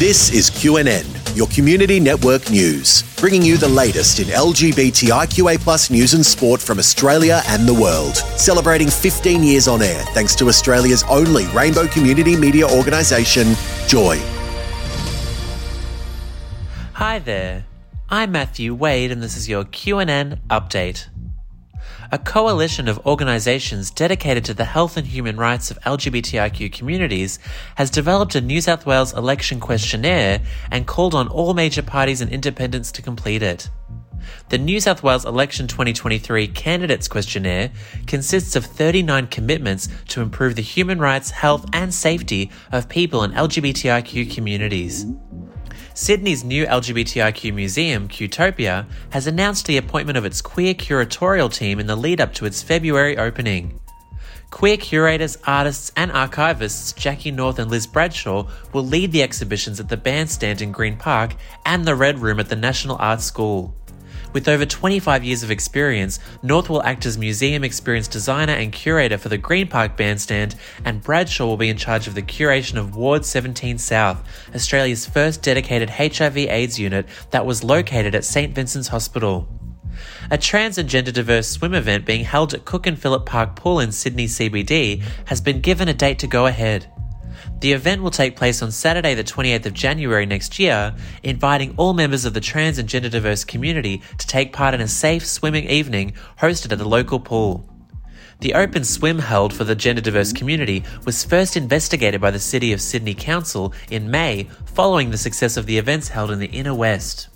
This is QNN, your community network news, bringing you the latest in LGBTIQA plus news and sport from Australia and the world. Celebrating 15 years on air thanks to Australia's only rainbow community media organisation, Joy. Hi there. I'm Matthew Wade and this is your QNN update a coalition of organisations dedicated to the health and human rights of LGBTIQ communities has developed a New South Wales election questionnaire and called on all major parties and independents to complete it. The New South Wales Election 2023 Candidates Questionnaire consists of 39 commitments to improve the human rights, health, and safety of people in LGBTIQ communities. Sydney's new LGBTIQ museum, Qtopia, has announced the appointment of its queer curatorial team in the lead up to its February opening. Queer curators, artists, and archivists Jackie North and Liz Bradshaw will lead the exhibitions at the Bandstand in Green Park and the Red Room at the National Art School. With over 25 years of experience, North will act as museum experience designer and curator for the Green Park Bandstand, and Bradshaw will be in charge of the curation of Ward 17 South, Australia's first dedicated HIV AIDS unit that was located at St Vincent's Hospital. A trans and gender diverse swim event being held at Cook and Phillip Park Pool in Sydney CBD has been given a date to go ahead. The event will take place on Saturday, the 28th of January next year, inviting all members of the trans and gender diverse community to take part in a safe swimming evening hosted at the local pool. The open swim held for the gender diverse community was first investigated by the City of Sydney Council in May following the success of the events held in the inner west.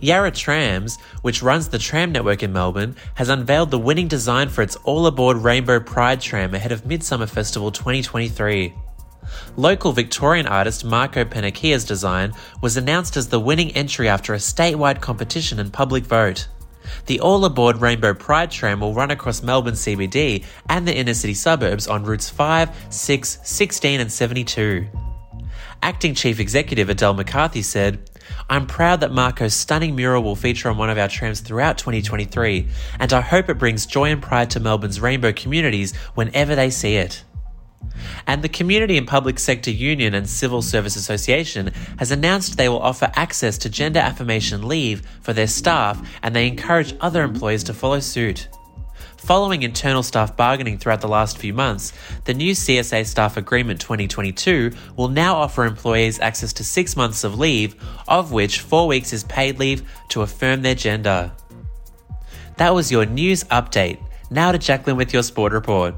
Yarra Trams, which runs the tram network in Melbourne, has unveiled the winning design for its all aboard Rainbow Pride tram ahead of Midsummer Festival 2023. Local Victorian artist Marco Panakia's design was announced as the winning entry after a statewide competition and public vote. The all aboard Rainbow Pride tram will run across Melbourne CBD and the inner city suburbs on routes 5, 6, 16, and 72. Acting Chief Executive Adele McCarthy said, I'm proud that Marco's stunning mural will feature on one of our trams throughout 2023, and I hope it brings joy and pride to Melbourne's rainbow communities whenever they see it. And the Community and Public Sector Union and Civil Service Association has announced they will offer access to gender affirmation leave for their staff and they encourage other employers to follow suit. Following internal staff bargaining throughout the last few months, the new CSA Staff Agreement 2022 will now offer employees access to six months of leave, of which four weeks is paid leave to affirm their gender. That was your news update. Now to Jacqueline with your sport report.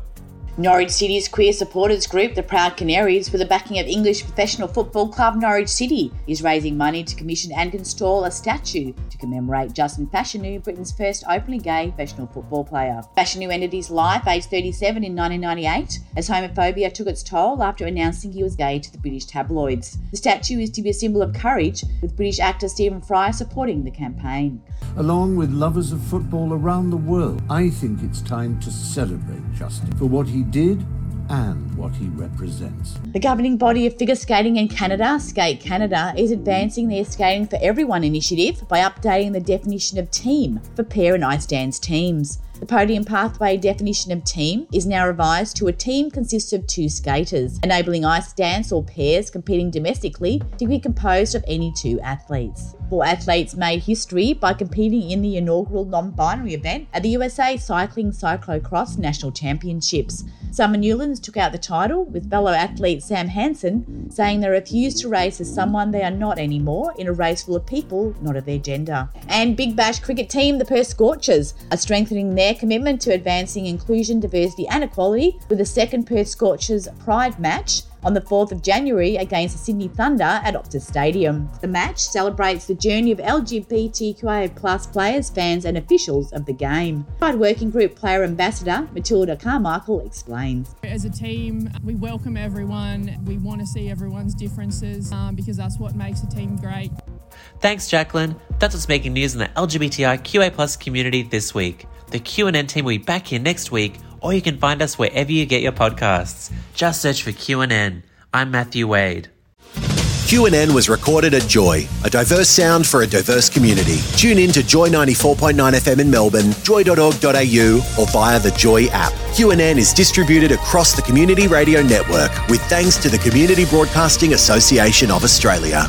Norwich City's queer supporters group, the Proud Canaries, with the backing of English professional football club Norwich City, is raising money to commission and install a statue to commemorate Justin Fashanu, Britain's first openly gay professional football player. Fashanu ended his life aged 37 in 1998 as homophobia took its toll after announcing he was gay to the British tabloids. The statue is to be a symbol of courage, with British actor Stephen Fry supporting the campaign. Along with lovers of football around the world, I think it's time to celebrate Justin for what he did and what he represents. The governing body of figure skating in Canada, Skate Canada, is advancing their Skating for Everyone initiative by updating the definition of team for pair and ice dance teams. The podium pathway definition of team is now revised to a team consists of two skaters, enabling ice dance or pairs competing domestically to be composed of any two athletes. Four athletes made history by competing in the inaugural non binary event at the USA Cycling Cyclocross National Championships. Summer Newlands took out the title, with fellow athlete Sam Hansen saying they refuse to race as someone they are not anymore in a race full of people not of their gender. And Big Bash cricket team, the Perth Scorchers, are strengthening their commitment to advancing inclusion, diversity, and equality with the second Perth Scorchers Pride match on the 4th of January against the Sydney Thunder at Optus Stadium. The match celebrates the journey of LGBTQIA plus players, fans, and officials of the game. Pride Working Group player ambassador Matilda Carmichael explains. As a team, we welcome everyone. We want to see everyone's differences um, because that's what makes a team great. Thanks, Jacqueline. That's what's making news in the LGBTIQA plus community this week. The QNN team will be back here next week, or you can find us wherever you get your podcasts. Just search for QNN. I'm Matthew Wade. QNN was recorded at Joy, a diverse sound for a diverse community. Tune in to Joy 94.9 FM in Melbourne, joy.org.au, or via the Joy app. QNN is distributed across the Community Radio Network with thanks to the Community Broadcasting Association of Australia.